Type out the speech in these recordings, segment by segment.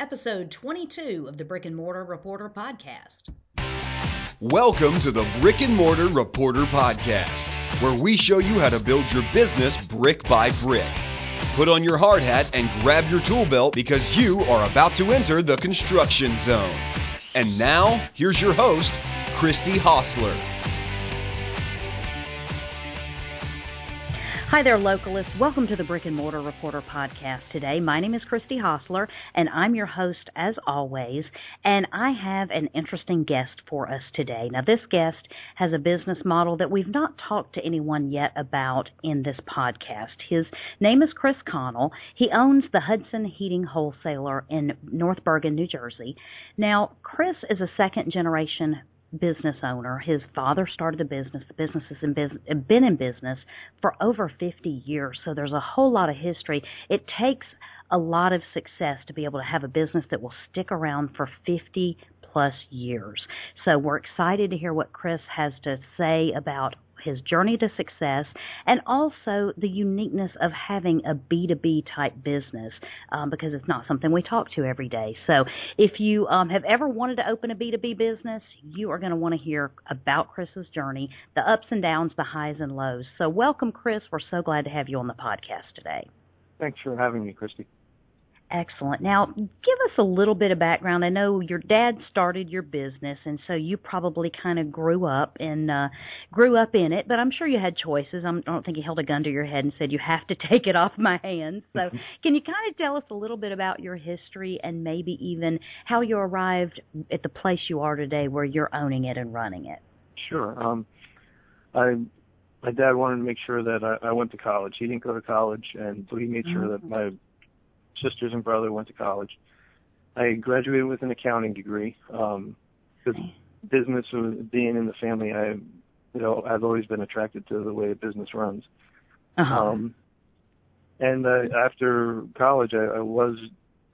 episode 22 of the Brick and Mortar Reporter podcast. Welcome to the Brick and Mortar Reporter podcast, where we show you how to build your business brick by brick. Put on your hard hat and grab your tool belt because you are about to enter the construction zone. And now, here's your host, Christy Hostler. Hi there, localists. Welcome to the Brick and Mortar Reporter podcast today. My name is Christy Hostler, and I'm your host as always. And I have an interesting guest for us today. Now, this guest has a business model that we've not talked to anyone yet about in this podcast. His name is Chris Connell. He owns the Hudson Heating Wholesaler in North Bergen, New Jersey. Now, Chris is a second generation business owner. His father started the business. The business has been, been in business for over 50 years, so there's a whole lot of history. It takes a lot of success to be able to have a business that will stick around for 50 plus years. So we're excited to hear what Chris has to say about his journey to success, and also the uniqueness of having a B2B type business um, because it's not something we talk to every day. So if you um, have ever wanted to open a B2B business, you are going to want to hear about Chris's journey, the ups and downs, the highs and lows. So welcome, Chris. We're so glad to have you on the podcast today. Thanks for having me, Christy. Excellent. Now, give us a little bit of background. I know your dad started your business, and so you probably kind of grew up and uh, grew up in it. But I'm sure you had choices. I'm, I don't think he held a gun to your head and said you have to take it off my hands. So, can you kind of tell us a little bit about your history and maybe even how you arrived at the place you are today, where you're owning it and running it? Sure. Um, I my dad wanted to make sure that I, I went to college. He didn't go to college, and so he made sure mm-hmm. that my sisters and brother went to college. I graduated with an accounting degree. Um, because business was being in the family, I, you know, I've always been attracted to the way a business runs. Uh-huh. Um, and uh, after college, I, I was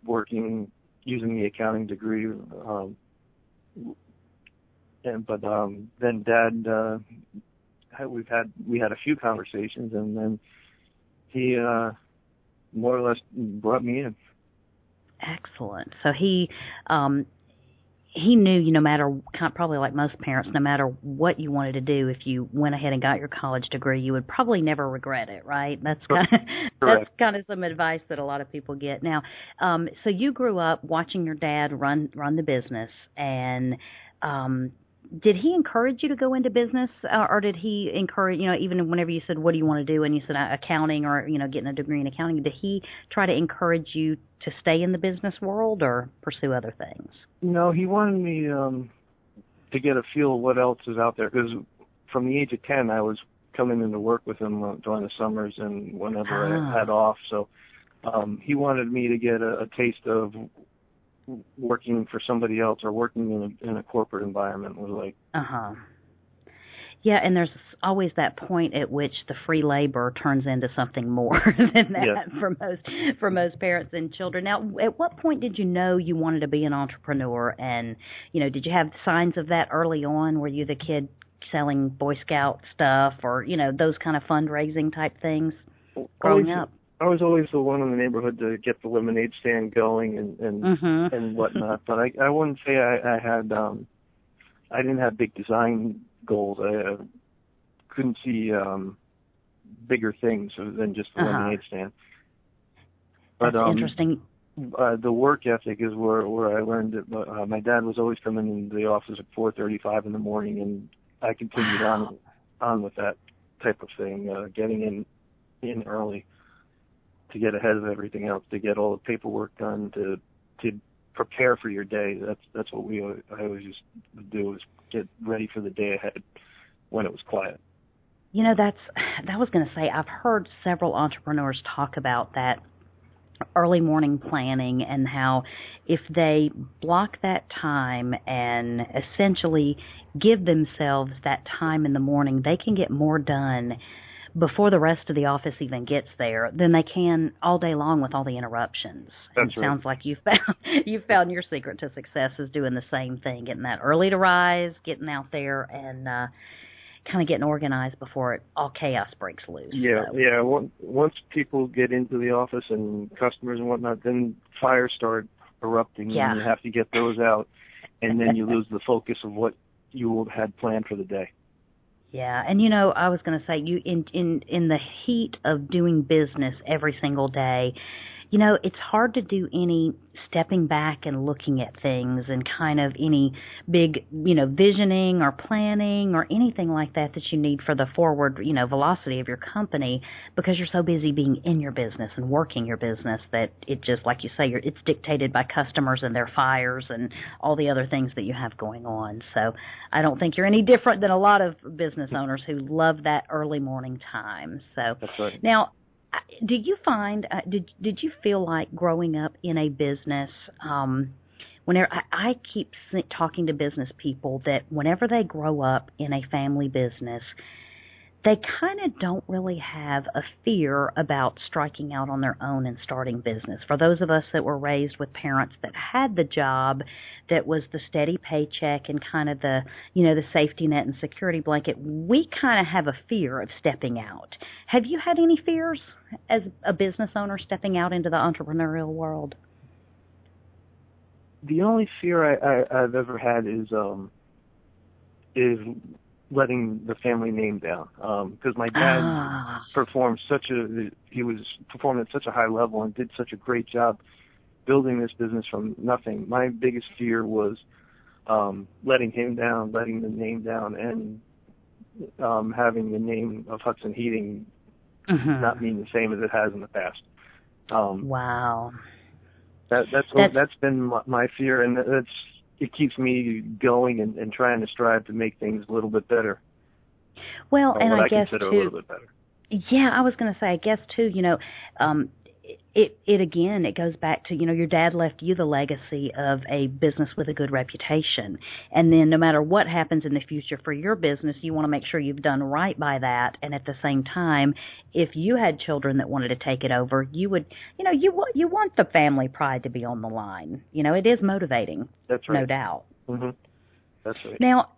working using the accounting degree. Um, and but um, then Dad, uh, we've had we had a few conversations, and then he uh, more or less brought me in. Excellent. So he um he knew you no matter probably like most parents no matter what you wanted to do if you went ahead and got your college degree you would probably never regret it right that's kind of that's kind of some advice that a lot of people get now um so you grew up watching your dad run run the business and um did he encourage you to go into business uh, or did he encourage you know even whenever you said what do you want to do? and you said uh, accounting or you know getting a degree in accounting did he try to encourage you to stay in the business world or pursue other things? No he wanted me um to get a feel of what else is out there because from the age of 10 I was coming into work with him uh, during the summers and whenever ah. I had off. So um he wanted me to get a, a taste of working for somebody else or working in a, in a corporate environment was like. Uh huh. Yeah, and there's always that point at which the free labor turns into something more than that yes. for most for most parents and children. Now, at what point did you know you wanted to be an entrepreneur? And you know, did you have signs of that early on? Were you the kid selling Boy Scout stuff, or you know, those kind of fundraising type things growing always, up? I was always the one in the neighborhood to get the lemonade stand going and and mm-hmm. and whatnot. But I I wouldn't say I, I had um I didn't have big design goals. I uh, couldn't see um bigger things than just the uh-huh. lemonade stand. But That's um, interesting. Uh, the work ethic is where where I learned it. Uh, my dad was always coming into the office at 4:35 in the morning, and I continued wow. on on with that type of thing, uh, getting in in early to get ahead of everything else, to get all the paperwork done, to to prepare for your day. That's that's what we I always used to do is get ready for the day ahead when it was quiet. You know, that's that was going to say I've heard several entrepreneurs talk about that early morning planning and how if they block that time and essentially give themselves that time in the morning, they can get more done before the rest of the office even gets there than they can all day long with all the interruptions. That's it right. sounds like you've found you've found your secret to success is doing the same thing, getting that early to rise, getting out there and uh kind of getting organized before it all chaos breaks loose. Yeah, so. yeah. Once people get into the office and customers and whatnot, then fires start erupting, Yeah. and you have to get those out, and then you lose the focus of what you had planned for the day. Yeah, and you know, I was going to say you in in in the heat of doing business every single day, you know, it's hard to do any stepping back and looking at things and kind of any big, you know, visioning or planning or anything like that that you need for the forward, you know, velocity of your company because you're so busy being in your business and working your business that it just like you say you're it's dictated by customers and their fires and all the other things that you have going on. So, I don't think you're any different than a lot of business owners who love that early morning time. So, That's right. now, did you find uh, did did you feel like growing up in a business um whenever I, I keep talking to business people that whenever they grow up in a family business they kind of don't really have a fear about striking out on their own and starting business. For those of us that were raised with parents that had the job that was the steady paycheck and kind of the, you know, the safety net and security blanket, we kind of have a fear of stepping out. Have you had any fears as a business owner stepping out into the entrepreneurial world? The only fear I, I, I've ever had is um is letting the family name down because my dad Ah. performed such a he was performed at such a high level and did such a great job building this business from nothing. My biggest fear was um letting him down, letting the name down and um having the name of Hudson Heating Mhm. not mean the same as it has in the past. Um Wow. that that's That's- that's been my, my fear and that's it keeps me going and, and trying to strive to make things a little bit better. Well, and I, I, guess consider too a little bit better. Yeah, I was going to say, I guess too, you know, um, it it again, it goes back to you know your dad left you the legacy of a business with a good reputation, and then no matter what happens in the future for your business, you want to make sure you've done right by that, and at the same time, if you had children that wanted to take it over, you would, you know, you want you want the family pride to be on the line. You know, it is motivating, That's right. no doubt. hmm That's right. Now,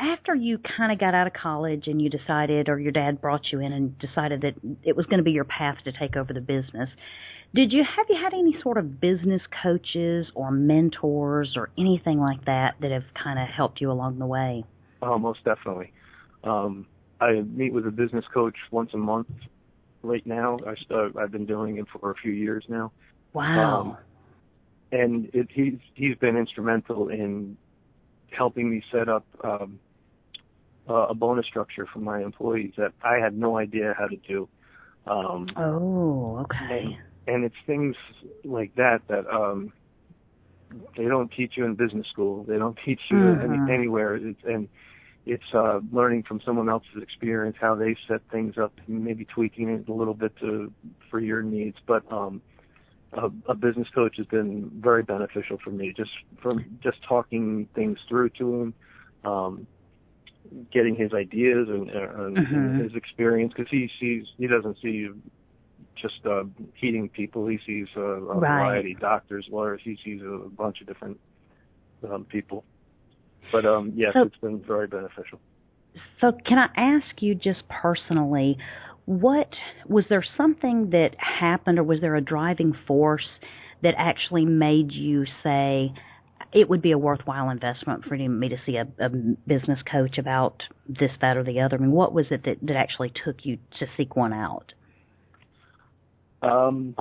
after you kind of got out of college and you decided, or your dad brought you in and decided that it was going to be your path to take over the business, did you have you had any sort of business coaches or mentors or anything like that that have kind of helped you along the way? Oh, most definitely. Um, I meet with a business coach once a month. Right now, I start, I've been doing it for a few years now, Wow. Um, and it, he's he's been instrumental in helping me set up um, uh, a bonus structure for my employees that I had no idea how to do. Um, oh, okay. And it's things like that that um they don't teach you in business school they don't teach you Mhm. any, anywhere it's, and it's uh learning from someone else's experience how they set things up and maybe tweaking it a little bit to for your needs but um a, a business coach has been very beneficial for me just from just talking things through to him um getting his ideas and, and, Mhm. and his experience because he sees he doesn't see just uh, heating people. He sees uh, a Right. variety, doctors, lawyers. He sees a bunch of different um, people. But um, yes, So- it's been very beneficial. So, can I ask you just personally, what was there something that happened, or was there a driving force that actually made you say it would be a worthwhile investment for me to see a, a business coach about this, that, or the other? I mean, what was it that, that actually took you to seek one out? Um,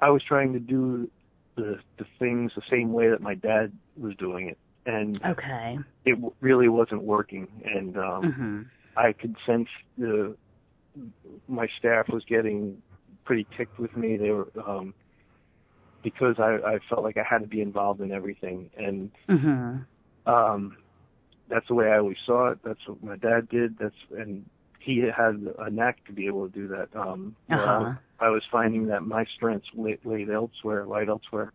I was trying to do the the things the same way that my dad was doing it, and Okay. it w- really wasn't working. And um, hmm I could sense the my staff was getting pretty ticked with me. They were um, because I, I felt like I had to be involved in everything, and hmm um that's the way I always saw it. That's what my dad did. That's and he had a knack to be able to do that. Um I, Uh-huh. was, I was finding that my strengths laid, laid elsewhere, lied elsewhere.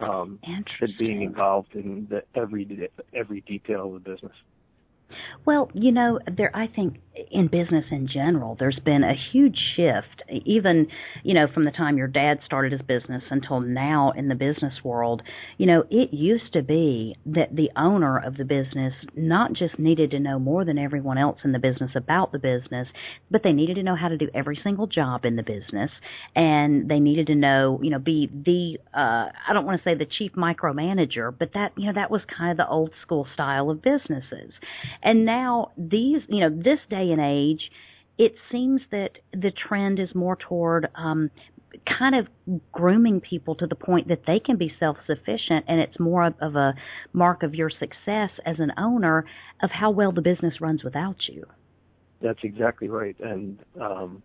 Um and being involved in the every every detail of the business. Well, you know, there I think in business in general. There's been a huge shift, even, you know, from the time your dad started his business until now in the business world. You know, it used to be that the owner of the business not just needed to know more than everyone else in the business about the business, but they needed to know how to do every single job in the business. And they needed to know, you know, be the, uh, I don't want to say the chief micromanager, but that, you know, that was kind of the old school style of businesses. And now these, you know, this day and age, it seems that the trend is more toward um, kind of grooming people to the point that they can be self sufficient and it's more of, a mark of your success as an owner of how well the business runs without you. That's exactly right. And um,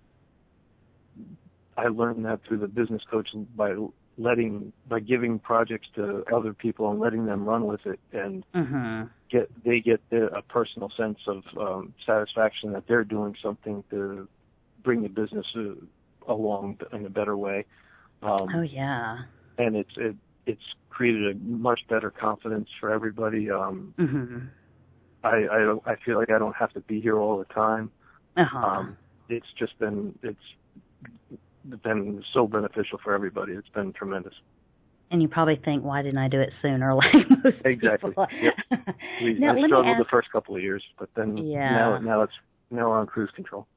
I learned that through the business coach by letting by giving projects to other people and letting them run with it and mm-hmm. get they get the, a personal sense of um, satisfaction that they're doing something to bring the business uh, along in a better way. Um, oh yeah. And it's it it's created a much better confidence for everybody. Um, mm-hmm. I I I feel like I don't have to be here all the time. Uh-huh. Um, it's just been it's been so beneficial for everybody. It's been tremendous. And you probably think, why didn't I do it sooner? Like most exactly. people. Yep. We, now, I struggled ask, the first couple of years, but then yeah. now now it's now we're on cruise control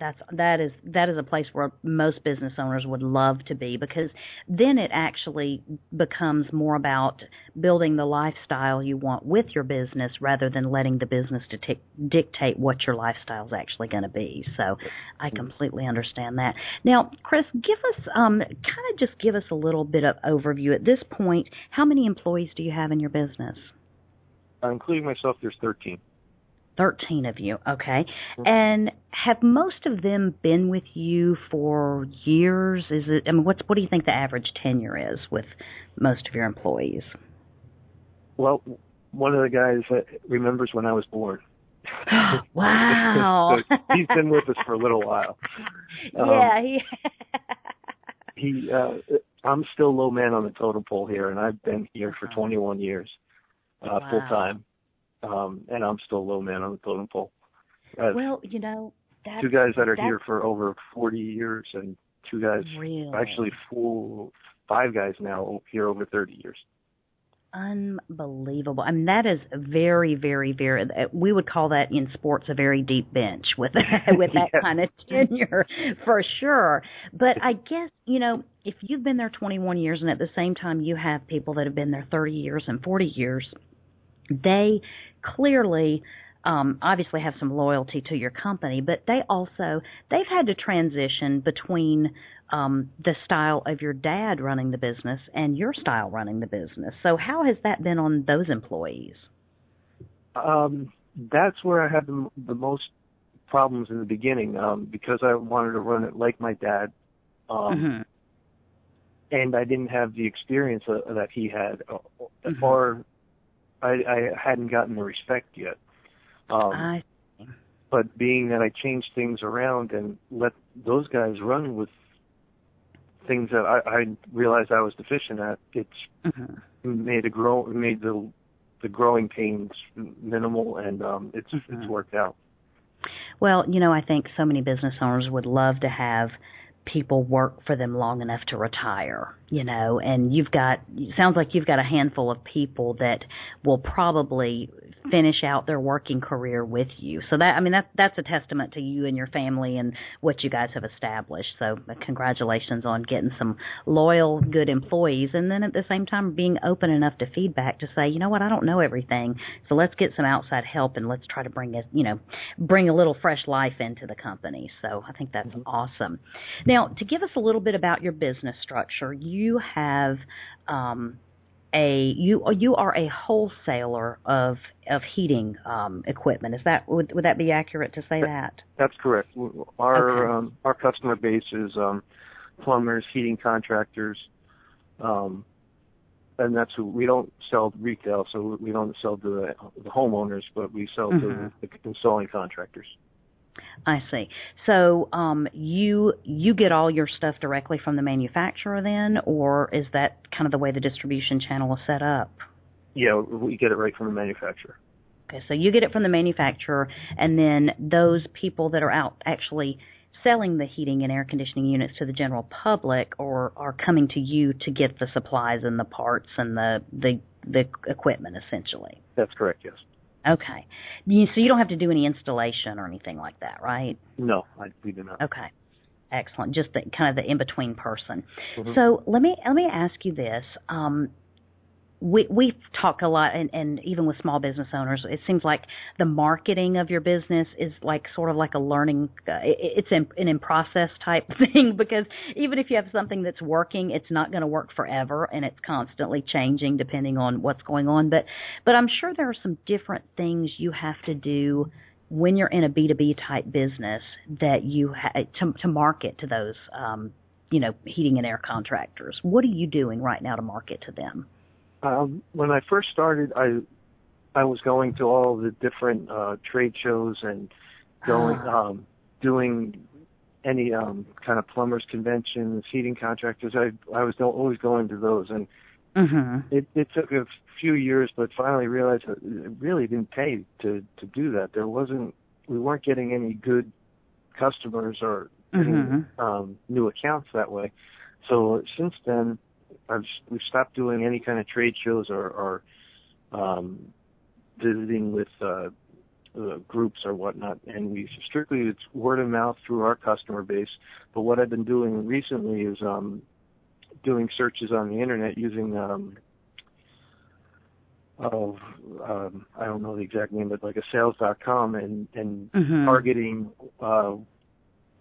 that's that is that is a place where most business owners would love to be because then it actually becomes more about building the lifestyle you want with your business rather than letting the business to dictate what your lifestyle is actually going to be. So I completely understand that. Now, Chris, give us um, kind of just give us a little bit of overview at this point. How many employees do you have in your business? Uh, including myself, there's 13. 13 of you, okay. And have most of them been with you for years? Is it I mean what's what do you think the average tenure is with most of your employees? Well, one of the guys that remembers when I was born. wow. so he's been with us for a little while. Um, yeah, he he uh I'm still low man on the totem pole here and I've been here for 21 years uh wow. full time um, and I'm still a low man on the totem pole. well, you know, two guys that are here for over 40 years, and two guys, really? actually four, five guys now here over 30 years. Unbelievable. I mean, that is very, very, very. We would call that in sports a very deep bench with with that yeah. kind of tenure, for sure. But I guess you know, if you've been there 21 years, and at the same time you have people that have been there 30 years and 40 years, they clearly um, obviously have some loyalty to your company, but they also they've had to transition between um, the style of your dad running the business and your style running the business. So how has that been on those employees? Um, that's where I had the, the most problems in the beginning um, because I wanted to run it like my dad, um, mm-hmm. and I didn't have the experience uh, that he had, uh, mm-hmm. or I, I hadn't gotten the respect yet. Um, I but being that I changed things around and let those guys run with things that I, I realized I was deficient at, it's mm-hmm. made a grow made the the growing pains minimal, and um, it's mm-hmm. it's worked out. Well, you know, I think so many business owners would love to have people work for them long enough to retire, you know, and you've got, it sounds like you've got a handful of people that will probably finish out their working career with you. So that, I mean, that, that's a testament to you and your family and what you guys have established. So uh, congratulations on getting some loyal, good employees. And then at the same time, being open enough to feedback to say, you know what, I don't know everything. So let's get some outside help and let's try to bring a, you know, bring a little fresh life into the company. So I think that's mm-hmm. awesome. Now, to give us a little bit about your business structure, you have, um, a you you are a wholesaler of of heating um, equipment. Is that would would that be accurate to say that? That's correct. Our okay. um, our customer base is um, plumbers, heating contractors, um, and that's who we don't sell retail, so we don't sell to the, the homeowners, but we sell mm-hmm. to the installing contractors. I see. So um, you you get all your stuff directly from the manufacturer then, or is that kind of the way the distribution channel is set up? Yeah, we get it right from the manufacturer. Okay, so you get it from the manufacturer, and then those people that are out actually selling the heating and air conditioning units to the general public, or are coming to you to get the supplies and the parts and the the the equipment, essentially. That's correct. Yes. Okay, you, so you don't have to do any installation or anything like that, right? No, I, we do not. Okay. Excellent. Just the kind of the in between person. Mhm. So let me let me ask you this. Um, we we talk a lot, and, and even with small business owners, it seems like the marketing of your business is like sort of like a learning. Uh, it, it's in, an in process type thing because even if you have something that's working, it's not going to work forever, and it's constantly changing depending on what's going on. But but I'm sure there are some different things you have to do when you're in a B2B type business that you ha- to to market to those um, you know heating and air contractors. What are you doing right now to market to them? Um, when I first started, I I was going to all the different uh, trade shows and going Ah. um, doing any um, kind of plumbers conventions, heating contractors. I I was always going to those, and Mm-hmm. it, it took a few years, but finally realized that it really didn't pay to to do that. There wasn't we weren't getting any good customers or any, Mhm. um, new accounts that way. So since then, I've we've stopped doing any kind of trade shows or, or um, visiting with uh, uh, groups or whatnot, and we strictly it's word of mouth through our customer base. But what I've been doing recently is um, doing searches on the internet using um, of um, I don't know the exact name, but like a sales.com and and Mhm. targeting. Uh,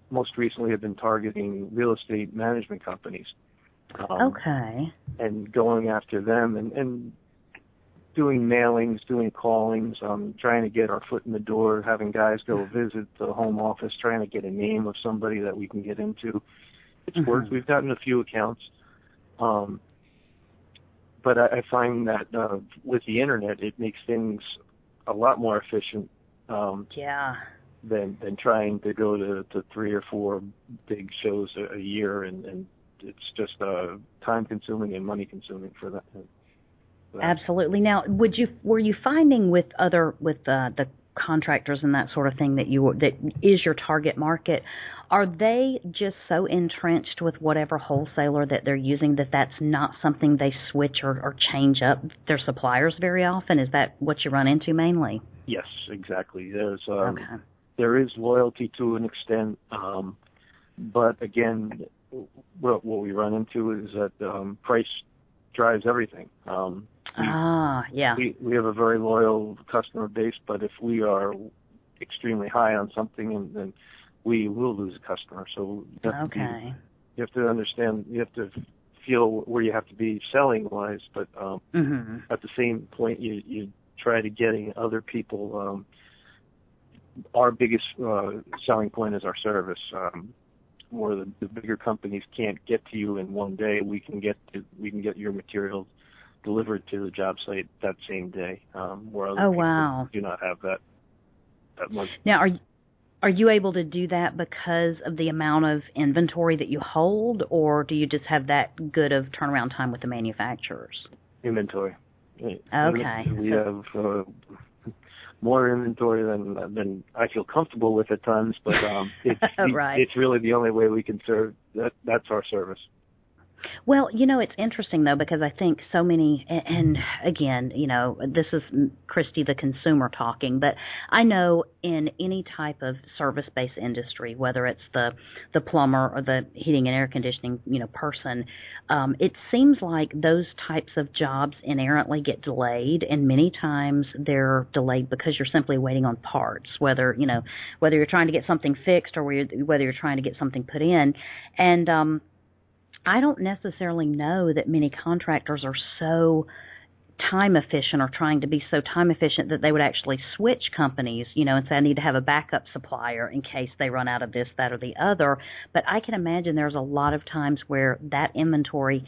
most recently, have been targeting real estate management companies. Um, Okay. and going after them and, and doing mailings, doing callings, um, trying to get our foot in the door, having guys go visit the home office, trying to get a name of somebody that we can get into. It's Mhm. worked. We've gotten a few accounts. Um, but I, I find that uh, with the internet, it makes things a lot more efficient um, Yeah. than than trying to go to, to three or four big shows a, a year, and, and it's just uh, time consuming and money consuming for that. Absolutely. Now, would you were you finding with other with uh, the contractors and that sort of thing that you that is your target market? Are they just so entrenched with whatever wholesaler that they're using that that's not something they switch or, or change up their suppliers very often? Is that what you run into mainly? Yes, exactly. There's um, okay. there is loyalty to an extent, um, but again, what what we run into is that um, price drives everything. Um, we, Ah, yeah. we we have a very loyal customer base, but if we are extremely high on something, and then we will lose a customer. So you have to be- Okay. you have to understand. You have to feel where you have to be selling wise, but um, Mhm. at the same point, you you try to getting other people. Um, our biggest uh, selling point is our service. Um, where the, the bigger companies can't get to you in one day, we can get to, we can get your materials delivered to the job site that same day. Um, where other Oh, people wow. do not have that that much. Now, are you, are you able to do that because of the amount of inventory that you hold, or do you just have that good of turnaround time with the manufacturers? inventory. Okay. We have uh, more inventory than than I feel comfortable with at times, but um, it's Right. it's really the only way we can serve. That that's our service. Well, you know, it's interesting though because I think so many, and, again, you know, this is Christy the consumer talking, but I know in any type of service-based industry, whether it's the the plumber or the heating and air conditioning, you know, person, um, it seems like those types of jobs inherently get delayed, and many times they're delayed because you're simply waiting on parts, whether you know, whether you're trying to get something fixed or whether you're trying to get something put in, and um I don't necessarily know that many contractors are so time efficient or trying to be so time efficient that they would actually switch companies, you know, and say I need to have a backup supplier in case they run out of this, that, or the other. But I can imagine there's a lot of times where that inventory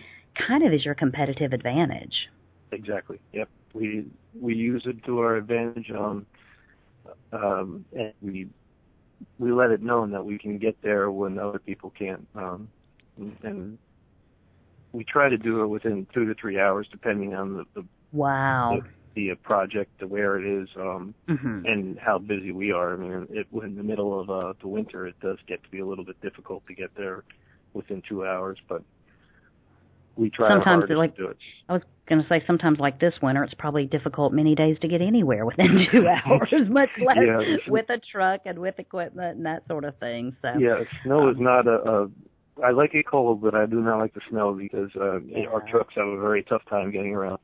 kind of is your competitive advantage. Exactly. Yep. We we use it to our advantage. Um, um, and we we let it known that we can get there when other people can't. Um, and we try to do it within two to three hours, depending on the the, Wow. the, the project, the where it is, um, Mhm. and how busy we are. I mean, it, in the middle of uh, the winter, it does get to be a little bit difficult to get there within two hours, but we try Sometimes our hardest like- to do it. I was going to say sometimes like this winter, it's probably difficult many days to get anywhere within two hours, much less Yeah, with a truck and with equipment and that sort of thing. So Yeah, snow is Um, not a, a. I like it cold, but I do not like the snow because uh, Yeah. our trucks have a very tough time getting around.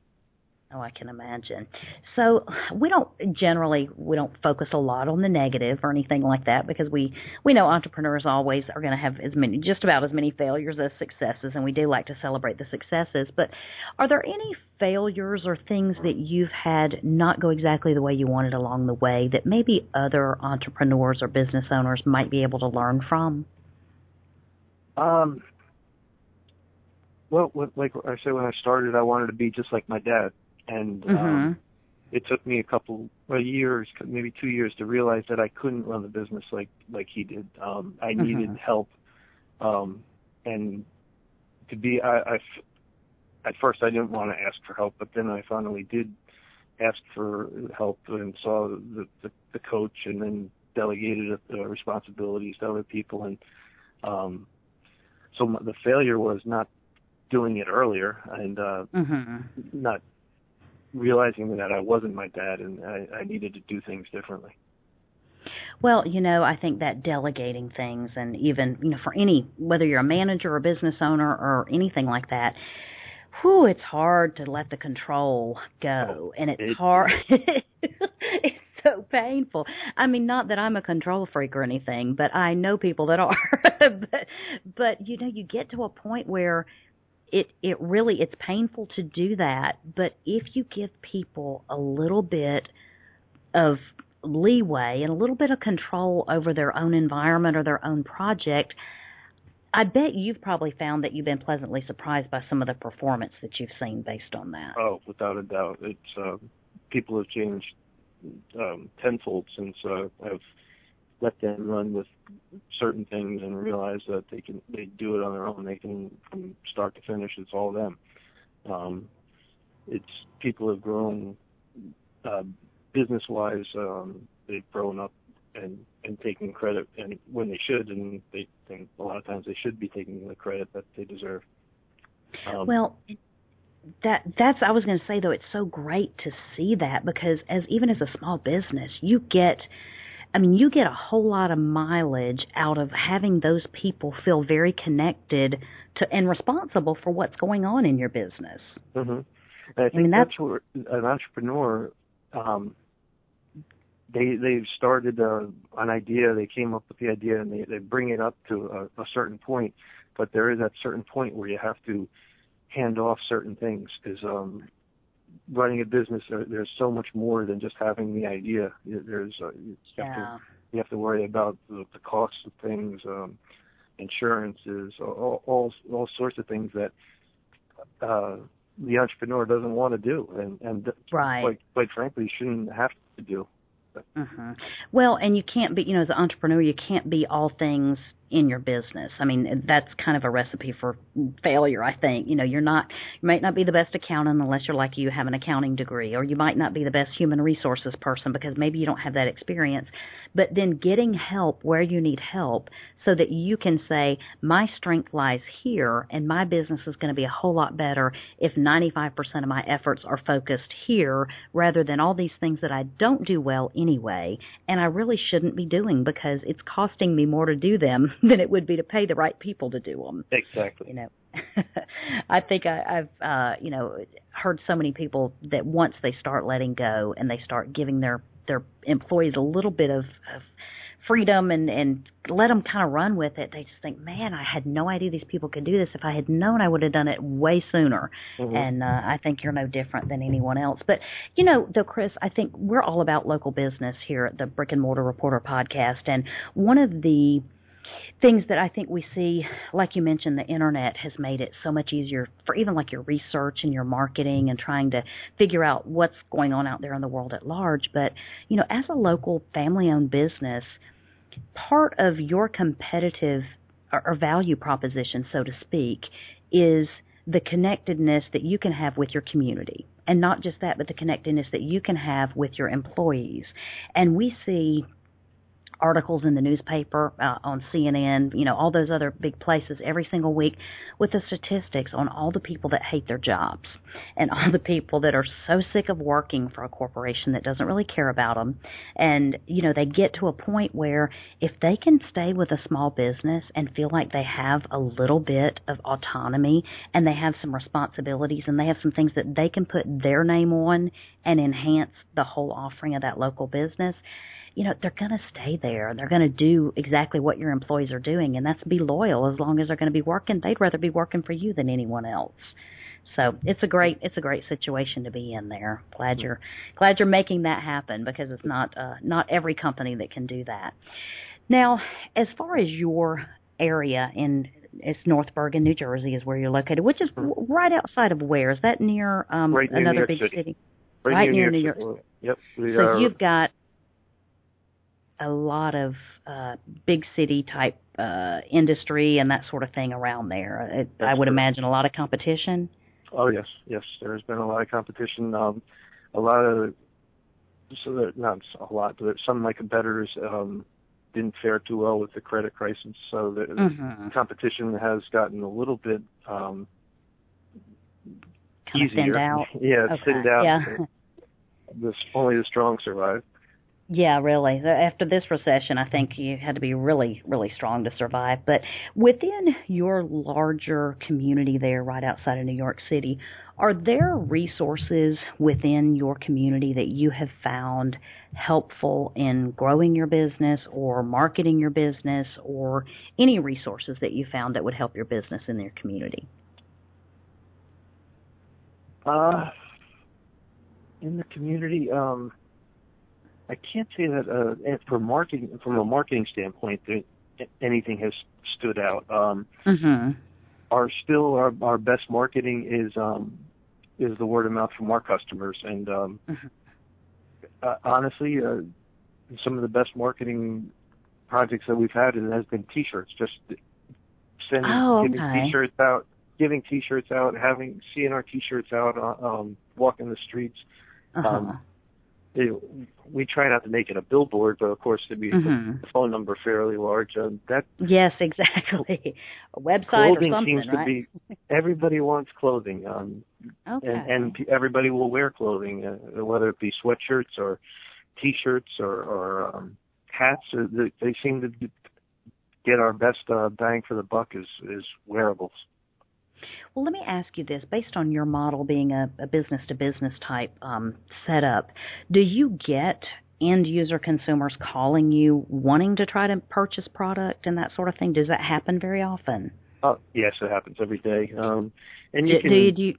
Oh, I can imagine. So we don't generally we don't focus a lot on the negative or anything like that because we we know entrepreneurs always are going to have as many just about as many failures as successes, and we do like to celebrate the successes. But are there any failures or things that you've had not go exactly the way you wanted along the way that maybe other entrepreneurs or business owners might be able to learn from? Um. Well, like I said when I started, I wanted to be just like my dad, and um, Mm-hmm. it took me a couple well, years, maybe two years, to realize that I couldn't run the business like like he did. Um, I needed Mhm. help, um, and to be. I, at first I didn't want to ask for help, but then I finally did ask for help and saw the the, the coach, and then delegated the responsibilities to other people, and um, so my, the failure was not doing it earlier and uh, Mm-hmm. not realizing that I wasn't my dad and I, I needed to do things differently. Well, you know, I think that delegating things and even, you know, for any, whether you're a manager or a business owner or anything like that, whew, it's hard to let the control go. And it's It- hard. so painful. I mean, not that I'm a control freak or anything, but I know people that are. but, but, you know, you get to a point where it it really it's painful to do that but if you give people a little bit of leeway and a little bit of control over their own environment or their own project i bet you've probably found that you've been pleasantly surprised by some of the performance that you've seen based on that Oh, without a doubt, it's uh, people have changed um, tenfold since uh, I've let them run with certain things and realize that they can they do it on their own. They can from start to finish. It's all them. Um, it's people have grown uh, business wise. Um, they've grown up and and taking credit and when they should and they think a lot of times they should be taking the credit that they deserve. Um, well that that's I was going to say though it's so great to see that because as even as a small business you get I mean you get a whole lot of mileage out of having those people feel very connected to and responsible for what's going on in your business. And I think mean, that's, where an entrepreneur, um, they they've started uh, an idea. They came up with the idea, and they they bring it up to a, a certain point. But there is that certain point where you have to hand off certain things because um, running a business, there, there's so much more than just having the idea. There's uh, you have to you have to worry about the, the costs of things, um, insurances, all, all all sorts of things that uh, the entrepreneur doesn't want to do, and and Right. quite quite frankly, shouldn't have to do. hmm Well, and you can't be, you know, as an entrepreneur, you can't be all things in your business. I mean, that's kind of a recipe for failure, I think. You know, you're not, you might not be the best accountant unless you're like you have an accounting degree, or you might not be the best human resources person because maybe you don't have that experience. But then getting help where you need help so that you can say, my strength lies here and my business is going to be a whole lot better if 95% of my efforts are focused here rather than all these things that I don't do well anyway and I really shouldn't be doing because it's costing me more to do them than it would be to pay the right people to do them Exactly. you know i think I, i've uh you know heard so many people that once they start letting go and they start giving their their employees a little bit of, of freedom and and let them kind of run with it. They just think man i had no idea these people could do this. If i had known i would have done it way sooner. Mhm. and uh, i think you're no different than anyone else. But you know though chris i think we're all about local business here at the brick and mortar reporter podcast. And one of the things that I think we see, like you mentioned, the internet has made it so much easier for even like your research and your marketing and trying to figure out what's going on out there in the world at large. But, you know, as a local family owned business, part of your competitive or, or value proposition, so to speak, is the connectedness that you can have with your community. And not just that, but the connectedness that you can have with your employees. And we see articles in the newspaper, uh, on CNN, you know, all those other big places every single week with the statistics on all the people that hate their jobs and all the people that are so sick of working for a corporation that doesn't really care about them. And, you know, they get to a point where if they can stay with a small business and feel like they have a little bit of autonomy and they have some responsibilities and they have some things that they can put their name on and enhance the whole offering of that local business, you know, they're going to stay there and they're going to do exactly what your employees are doing, and that's be loyal as long as they're going to be working. They'd rather be working for you than anyone else. So it's a great it's a great situation to be in there. Glad you're glad you're making that happen because it's not uh, not every company that can do that. Now, as far as your area in it's North Bergen, New Jersey, is where you're located, which is mm-hmm. right outside of where? Is that near um right near another big City? city? Right, right near, New York. York. Yep. We so you've got a lot of uh, big city type uh, industry and that sort of thing around there. It, I would correct. imagine a lot of competition. Oh yes, yes. There's been a lot of competition. Um, a lot of so that not a lot, but some of my competitors um, didn't fare too well with the credit crisis. So the mm-hmm. competition has gotten a little bit um, kind easier. Of thinned out. Yeah, okay. thinned out. Yeah. The, only the strong survive. Yeah, really. After this recession, I think you had to be really, really strong to survive. But within your larger community there, right outside of New York City, are there resources within your community that you have found helpful in growing your business or marketing your business or any resources that you found that would help your business in your community? Uh, in the community, um, I can't say that uh, for marketing from a marketing standpoint that anything has stood out. Um, mm-hmm. Our still our our best marketing is um, is the word of mouth from our customers, and um, mm-hmm. uh, honestly, uh, some of the best marketing projects that we've had has been T-shirts. Just sending oh, okay. giving T-shirts out, giving T-shirts out, having seeing our T-shirts out, uh, um, walking the streets. Uh-huh. Um, it, we try not to make it a billboard, but of course to be mm-hmm. the phone number fairly large. Uh, that yes, exactly. A website clothing or something, seems right? to be everybody wants clothing, um, okay. and, and everybody will wear clothing, uh, whether it be sweatshirts or t-shirts or, or um, hats. Uh, they, they seem to get our best uh, bang for the buck is is wearables. Well, let me ask you this: based on your model being a, a business-to-business type um, setup, do you get end user consumers calling you wanting to try to purchase product and that sort of thing? Does that happen very often? Uh, yes, it happens every day. Um, and you do, can do you, do you,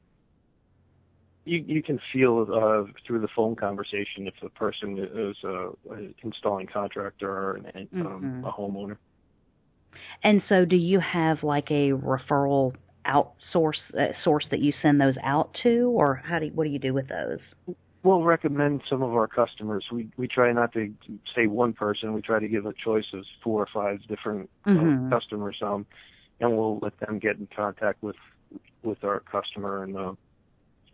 you you can feel uh, through the phone conversation if the person is a, a installing contractor or an, um, Mhm. a homeowner. and so do you have like a referral outsource uh, source that you send those out to, or how do you, what do you do with those? We'll recommend some of our customers. We we try not to say one person. We try to give a choice of four or five different Mhm. uh, customers, um, and we'll let them get in contact with with our customer and uh,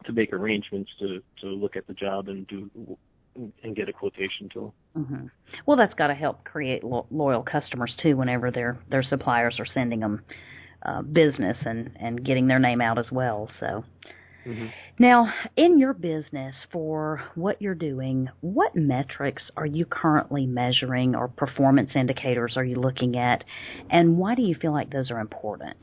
to make arrangements to to look at the job and do and get a quotation to them. hmm Well, that's got to help create lo- loyal customers too. Whenever their their suppliers are sending them uh, business and and getting their name out as well. So Mm-hmm. now, in your business for what you're doing, what metrics are you currently measuring or performance indicators are you looking at, and why do you feel like those are important?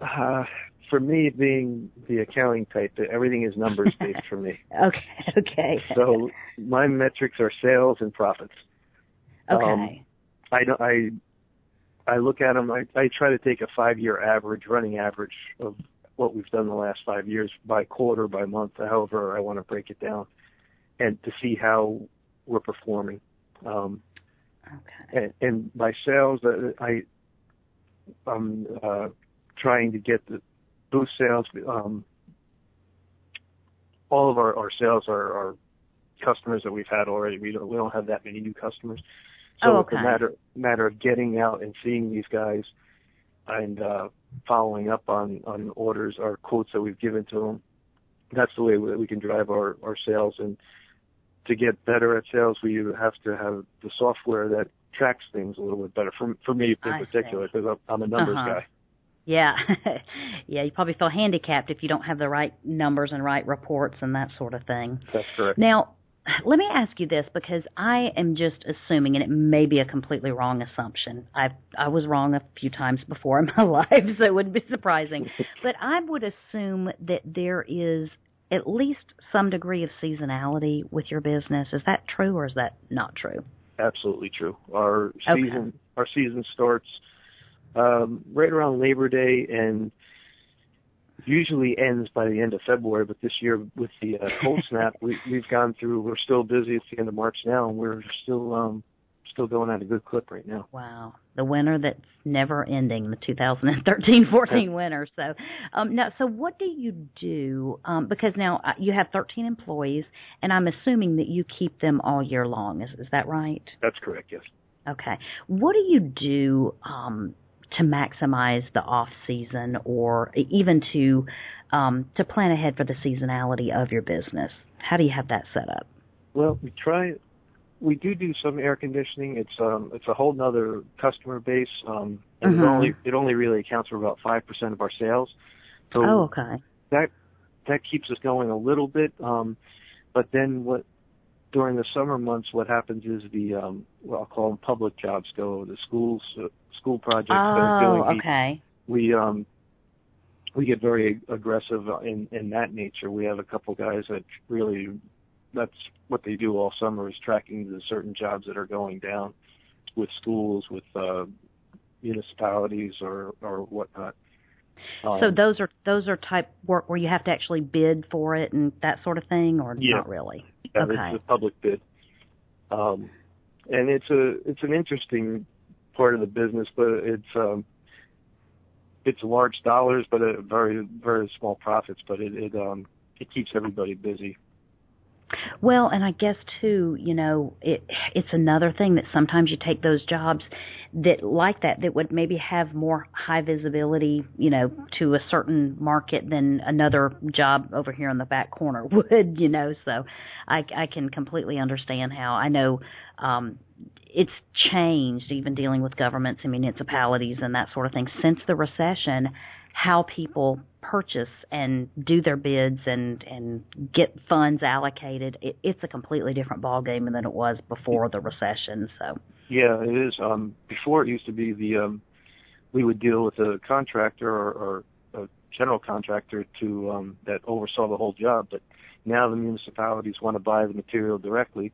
Uh, for me, being the accounting type, everything is numbers based for me. Okay. Okay. So my metrics are sales and profits. okay. um, I don't. I I look at them. I, I try to take a five-year average, running average of what we've done the last five years by quarter, by month, however I want to break it down, and to see how we're performing. Um, okay. and, and by sales, uh, I I'm uh, trying to get the boost sales. Um, all of our, our sales are, are customers that we've had already. We don't we don't have that many new customers. So Oh, it's a matter matter of getting out and seeing these guys and uh following up on on orders or quotes that we've given to them. That's the way that we can drive our our sales. And to get better at sales, we have to have the software that tracks things a little bit better. For for me in I particular, because I'm, I'm a numbers Uh-huh. guy. Yeah. yeah, you probably feel handicapped if you don't have the right numbers and right reports and that sort of thing. That's correct. Now, let me ask you this because I am just assuming, and it may be a completely wrong assumption. I I was wrong a few times before in my life, so it wouldn't be surprising. but I would assume that there is at least some degree of seasonality with your business. Is that true, or is that not true? Absolutely true. Our Okay. season our season starts um, right around Labor Day and usually ends by the end of February. But this year, with the uh, cold snap, we, we've gone through. We're still busy. It's the end of March now, and we're still um, still going at a good clip right now. Wow, the winter that's never ending, the 2013-14 winter. So, um, now, so what do you do? Um, because now uh, you have 13 employees, and I'm assuming that you keep them all year long. Is is that right? That's correct. Yes. Okay. What do you do um, to maximize the off season, or even to um, to plan ahead for the seasonality of your business? How do you have that set up? Well, we try. We do do some air conditioning. It's um it's a whole nother customer base. Um, and Mhm. it only it only really accounts for about five percent of our sales. So oh, okay. that that keeps us going a little bit. Um, but then what during the summer months, what happens is the um, well, I'll call them public jobs go. The schools, uh, school projects Oh, doing. okay. We um, we get very aggressive in in that nature. We have a couple guys that really that's what they do all summer is tracking the certain jobs that are going down with schools, with uh, municipalities, or or whatnot. Um, So those are those are type work where you have to actually bid for it and that sort of thing, or Yeah. not really? Yeah, Okay. it's a public bid. Um, and it's a it's an interesting part of the business, but it's um, it's large dollars, but a very very small profits. But it it um it keeps everybody busy. Well, and I guess too, you know, it it's another thing that sometimes you take those jobs that like that that would maybe have more high visibility, you know, to a certain market than another job over here in the back corner would, you know. So I I can completely understand how I know um it's changed even dealing with governments and municipalities and that sort of thing since the recession how people purchase and do their bids and and get funds allocated it, it's a completely different ball game than it was before the recession so Yeah, it is. Um, before it used to be the um, we would deal with a contractor or, or a general contractor to um, that oversaw the whole job, but now the municipalities want to buy the material directly.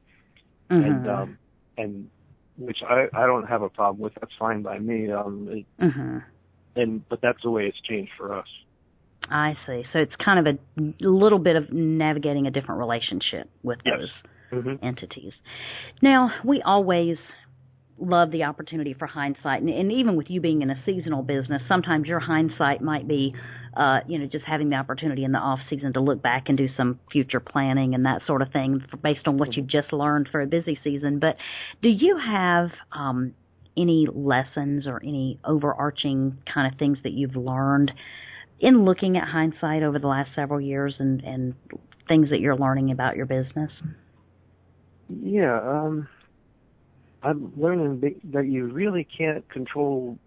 and mhm um and which I I don't have a problem with. That's fine by me. Um it, mhm and but that's the way it's changed for us. I see so it's kind of a little bit of navigating a different relationship with Yes. those Mm-hmm. entities. Now, we always love the opportunity for hindsight, and, and even with you being in a seasonal business, sometimes your hindsight might be, uh, you know, just having the opportunity in the off season to look back and do some future planning and that sort of thing based on what you've just learned for a busy season. But do you have um, any lessons or any overarching kind of things that you've learned in looking at hindsight over the last several years and, and things that you're learning about your business? Yeah, um I'm learning that- you really can't control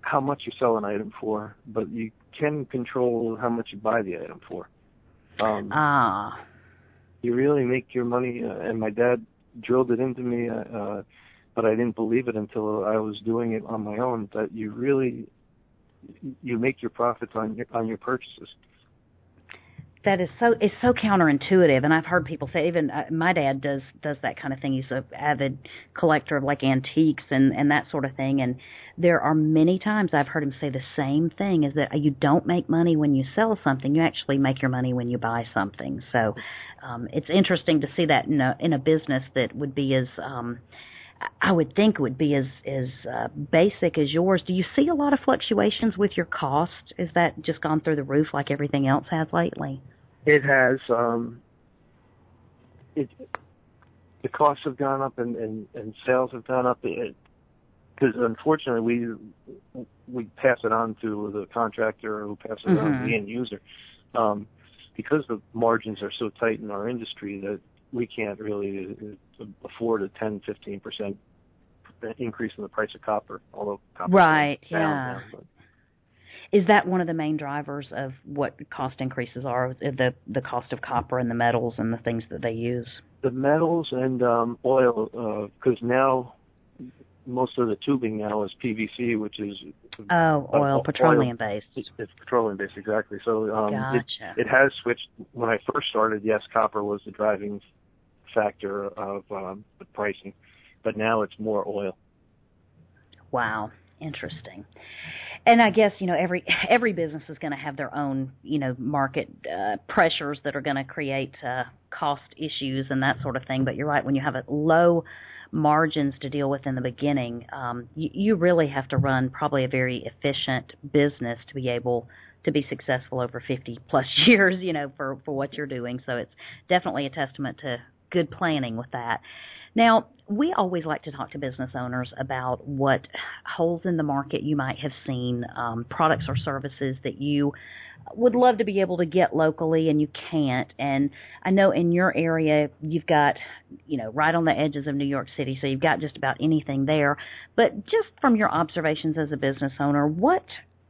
how much you sell an item for, but you can control how much you buy the item for. Um Ah, you really make your money uh, and my dad drilled it into me uh, uh but I didn't believe it until I was doing it on my own that you really you make your profits on your on your purchases. that is so it's so counterintuitive and i've heard people say even uh, my dad does does that kind of thing he's a avid collector of like antiques and and that sort of thing and there are many times i've heard him say the same thing is that you don't make money when you sell something you actually make your money when you buy something so um it's interesting to see that in a in a business that would be as um I would think would be as as uh, basic as yours. Do you see a lot of fluctuations with your cost? Is that just gone through the roof like everything else has lately? It has um it the costs have gone up and and, and sales have gone up. Because unfortunately we we pass it on to the contractor who passes it Mm-hmm. on to the end user. Um, because the margins are so tight in our industry that we can't really uh, afford a 10, 15 percent increase in the price of copper, although copper Right, down yeah. now, Is that one of the main drivers of what cost increases are? The the cost of copper and the metals and the things that they use. the metals and um, oil, because now most of the tubing now is PVC, which is Oh, Uh, oil, oil. petroleum based. it's, it's petroleum based exactly. So um, it, it has switched. When I first started, yes, copper was the driving factor of um, the pricing, but now it's more oil. Wow, interesting. And I guess you know every every business is going to have their own you know market uh, pressures that are going to create uh, cost issues and that sort of thing. But you're right when you have a low margins to deal with in the beginning, um, you, you really have to run probably a very efficient business to be able to be successful over 50 plus years, you know, for for what you're doing. So it's definitely a testament to good planning with that. Now, we always like to talk to business owners about what holes in the market you might have seen, um, products or services that you would love to be able to get locally and you can't. And I know in your area you've got, you know, right on the edges of New York City, so you've got just about anything there. But just from your observations as a business owner, what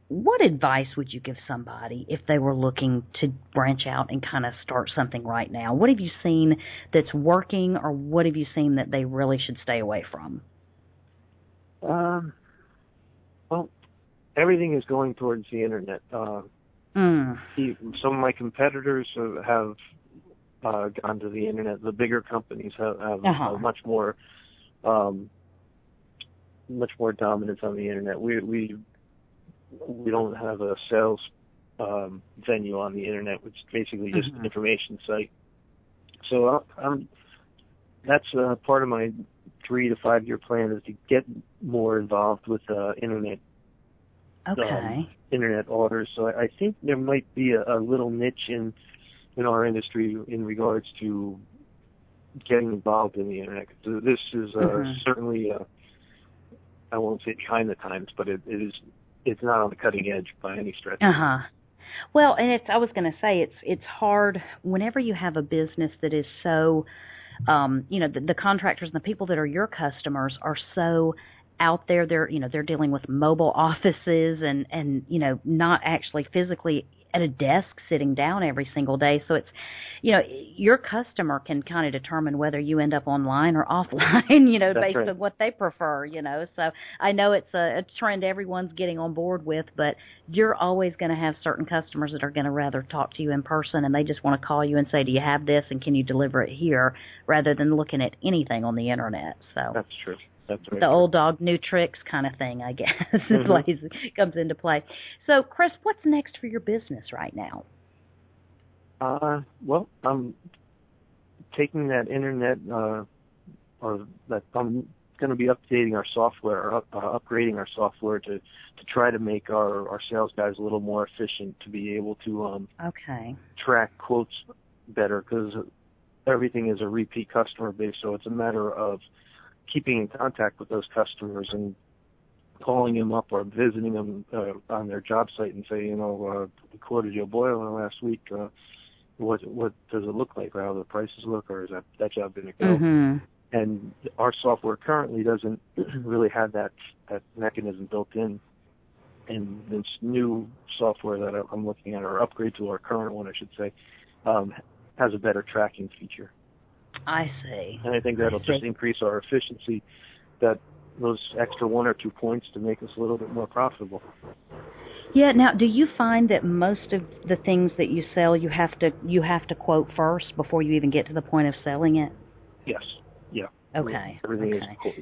what advice would you give somebody if they were looking to branch out and kind of start something right now? What have you seen that's working, or what have you seen that they really should stay away from? Um, well, everything is going towards the internet. Uh, Mm. some of my competitors have uh, gone to the internet. The bigger companies have, have Uh-huh. much more, um, much more dominance on the internet. We we we don't have a sales um, venue on the internet, which is basically just Mhm. an information site. So uh, I'm that's uh, part of my three to five year plan is to get more involved with uh, internet Okay. internet orders. So I I think there might be a, a little niche in in our industry in regards to getting involved in the internet. This is uh, Mhm. certainly uh, I won't say behind the times, but it, it is it's not on the cutting edge by any stretch. Uh huh. Well, and it's I was going to say it's it's hard whenever you have a business that is so um you know the, the contractors and the people that are your customers are so out there they're you know they're dealing with mobile offices and and you know not actually physically at a desk sitting down every single day so it's you know your customer can kind of determine whether you end up online or offline you know That's based right. on what they prefer you know so i know it's a, a trend everyone's getting on board with but you're always going to have certain customers that are going to rather talk to you in person and they just want to call you and say do you have this and can you deliver it here rather than looking at anything on the internet so That's true. That's very the true. old dog new tricks kind of thing i guess Mhm. plays comes into play so chris what's next for your business right now Uh, well, I'm taking that internet, uh, or that I'm going to be updating our software, or up, uh, upgrading our software to to try to make our our sales guys a little more efficient to be able to um, okay track quotes better because everything is a repeat customer base, so it's a matter of keeping in contact with those customers and calling them up or visiting them uh, on their job site and say, you know, uh, we quoted you a boiler last week. Uh, what what does it look like? How do the prices look, or is that that job going to go? mhm And our software currently doesn't really have that that mechanism built in. And this new software that I'm looking at, or upgrade to our current one, I should say, um, has a better tracking feature. i see And I think that'll just increase our efficiency. That those extra one or two points to make us a little bit more profitable. Yeah. Now, do you find that most of the things that you sell, you have to you have to quote first before you even get to the point of selling it? Yes. Yeah. Okay. Everything okay. is cool.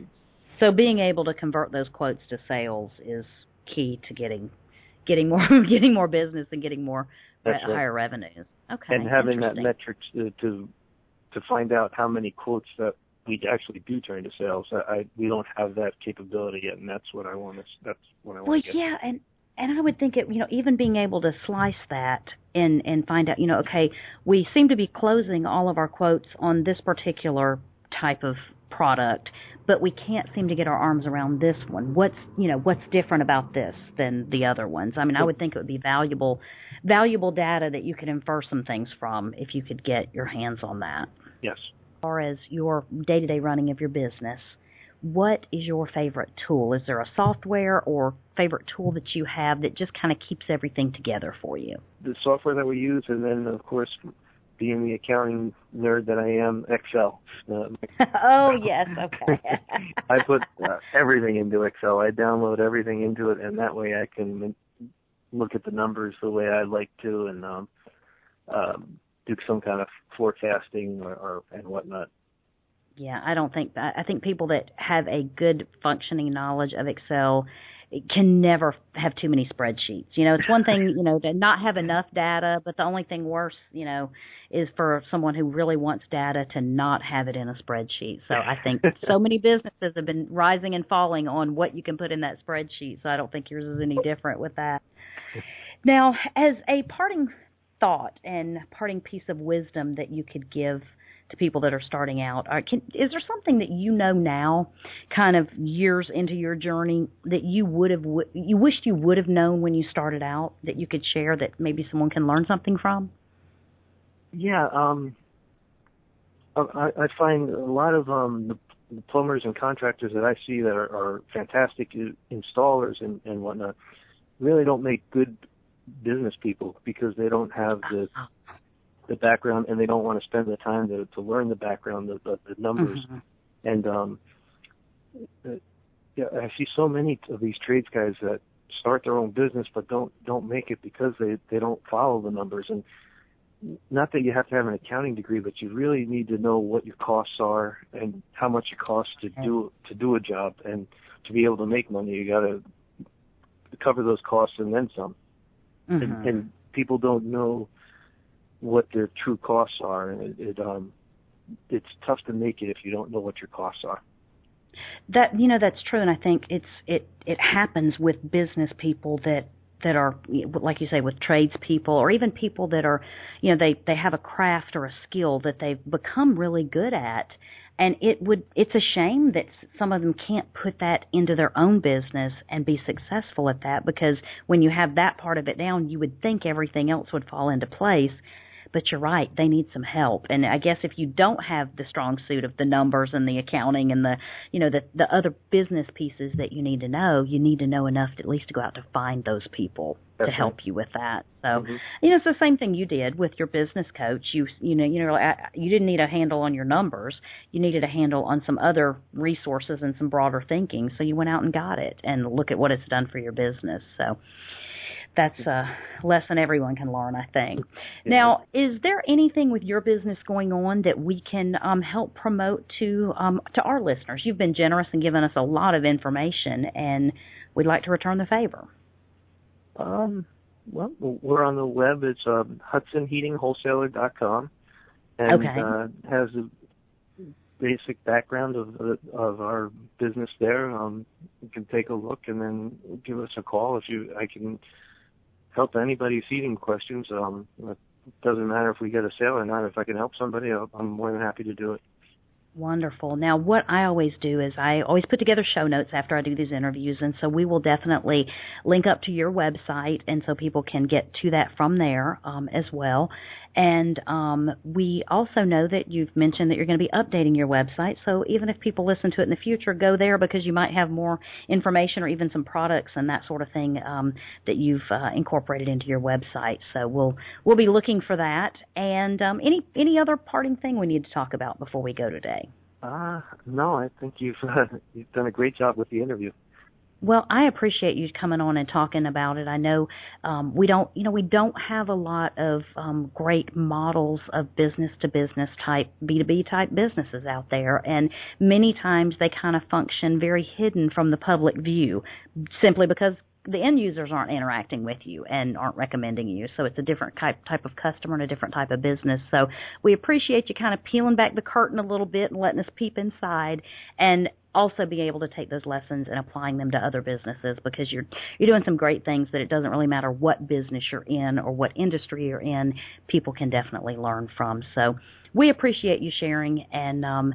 So being able to convert those quotes to sales is key to getting getting more getting more business and getting more That's re- right. higher revenues. Okay. and having that metric to, to to find out how many quotes that we actually do turn to sales. I, I we don't have that capability yet, and that's what I want to. That's what I Well, want to get. yeah, and and I would think it, you know, even being able to slice that and and find out, you know, okay, we seem to be closing all of our quotes on this particular type of product, but we can't seem to get our arms around this one. What's you know what's different about this than the other ones? I mean, I would think it would be valuable, valuable data that you could infer some things from if you could get your hands on that. Yes. As far as your day-to-day running of your business, what is your favorite tool? Is there a software or favorite tool that you have that just kind of keeps everything together for you? The software that we use, and then of course being the accounting nerd that I am, Excel. Oh yes, okay. I put uh, everything into Excel. I download everything into it, and that way I can look at the numbers the way I like to, and um, um, do some kind of forecasting or, or and whatnot. Yeah, I don't think that. I think people that have a good functioning knowledge of Excel can never have too many spreadsheets. You know, it's one thing, you know, to not have enough data, but the only thing worse, you know, is for someone who really wants data to not have it in a spreadsheet. So I think so many businesses have been rising and falling on what you can put in that spreadsheet. So I don't think yours is any different with that. Now, as a parting thought and parting piece of wisdom that you could give to people that are starting out. Can, is there something that you know now, kind of years into your journey, that you would have you wished you would have known when you started out that you could share that maybe someone can learn something from? Yeah, um, I, I find a lot of um, the, the plumbers and contractors that I see that are, are fantastic installers and, and whatnot really don't make good business people because they don't have the the background and they don't want to spend the time to to learn the background the the, the numbers. Mm-hmm. and um yeah I see so many of these trades guys that start their own business but don't don't make it because they they don't follow the numbers. And not that you have to have an accounting degree but you really need to know what your costs are and how much it costs to do to do a job and to be able to make money. You got to cover those costs and then some. Mm-hmm. and, and people don't know what their true costs are, and it, it um, it's tough to make it if you don't know what your costs are. That you know that's true, and I think it's it it happens with business people that that are like you say with tradespeople or even people that are you know they they have a craft or a skill that they've become really good at and it would it's a shame that some of them can't put that into their own business and be successful at that because when you have that part of it down you would think everything else would fall into place but you're right, they need some help. And I guess if you don't have the strong suit of the numbers and the accounting and the, you know, the the other business pieces that you need to know, you need to know enough to at least to go out to find those people That's to help you with that. So, mm-hmm. you know, it's the same thing you did with your business coach. You you know, you know, you didn't need a handle on your numbers. You needed a handle on some other resources and some broader thinking. So you went out and got it and look at what it's done for your business. So, that's a lesson everyone can learn, I think. Now, is there anything with your business going on that we can um, help promote to um, to our listeners? You've been generous and given us a lot of information, and we'd like to return the favor. Um, well, we're on the web. It's uh, HudsonHeatingWholesaler.com, and okay. uh, has a basic background of of our business there. Um, you can take a look and then give us a call if you. I can help anybody's heating questions. Um, it doesn't matter if we get a sale or not. If I can help somebody, I'm more than happy to do it. Wonderful. Now, what I always do is I always put together show notes after I do these interviews, and so we will definitely link up to your website, and so people can get to that from there um, as well. And um, we also know that you've mentioned that you're going to be updating your website. So even if people listen to it in the future, go there because you might have more information or even some products and that sort of thing um, that you've uh, incorporated into your website. So we'll we'll be looking for that. And um, any any other parting thing we need to talk about before we go today? Uh, no, I think you've uh, you've done a great job with the interview. Well, I appreciate you coming on and talking about it. I know um, we don't, you know, we don't have a lot of um, great models of business to business type B two B type businesses out there, and many times they kind of function very hidden from the public view, simply because the end users aren't interacting with you and aren't recommending you. So it's a different type type of customer and a different type of business. So we appreciate you kind of peeling back the curtain a little bit and letting us peep inside. And also be able to take those lessons and applying them to other businesses because you're you're doing some great things that it doesn't really matter what business you're in or what industry you're in, people can definitely learn from. So we appreciate you sharing and um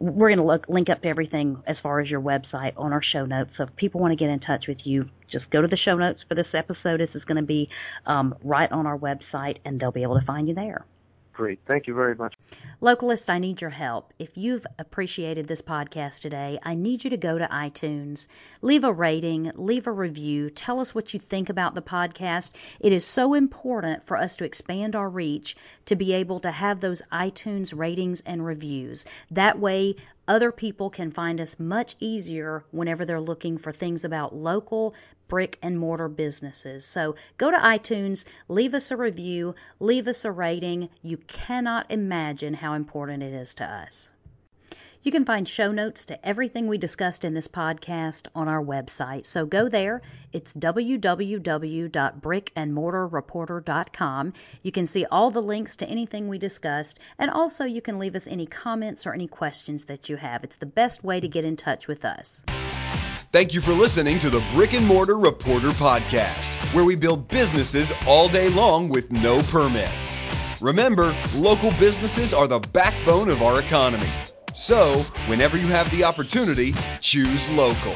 we're going to look link up to everything as far as your website on our show notes. So if people want to get in touch with you, just go to the show notes for this episode. This is going to be um, right on our website, and they'll be able to find you there. Great. Thank you very much. Localist, I need your help. If you've appreciated this podcast today, I need you to go to iTunes, leave a rating, leave a review, tell us what you think about the podcast. It is so important for us to expand our reach to be able to have those iTunes ratings and reviews. That way, other people can find us much easier whenever they're looking for things about local brick and mortar businesses. So go to iTunes, leave us a review, leave us a rating. You cannot imagine how important it is to us. You can find show notes to everything we discussed in this podcast on our website. So go there. It's www.brickandmortarreporter.com. You can see all the links to anything we discussed, and also you can leave us any comments or any questions that you have. It's the best way to get in touch with us. Thank you for listening to the Brick and Mortar Reporter Podcast, where we build businesses all day long with no permits. Remember, local businesses are the backbone of our economy. So, whenever you have the opportunity, choose local.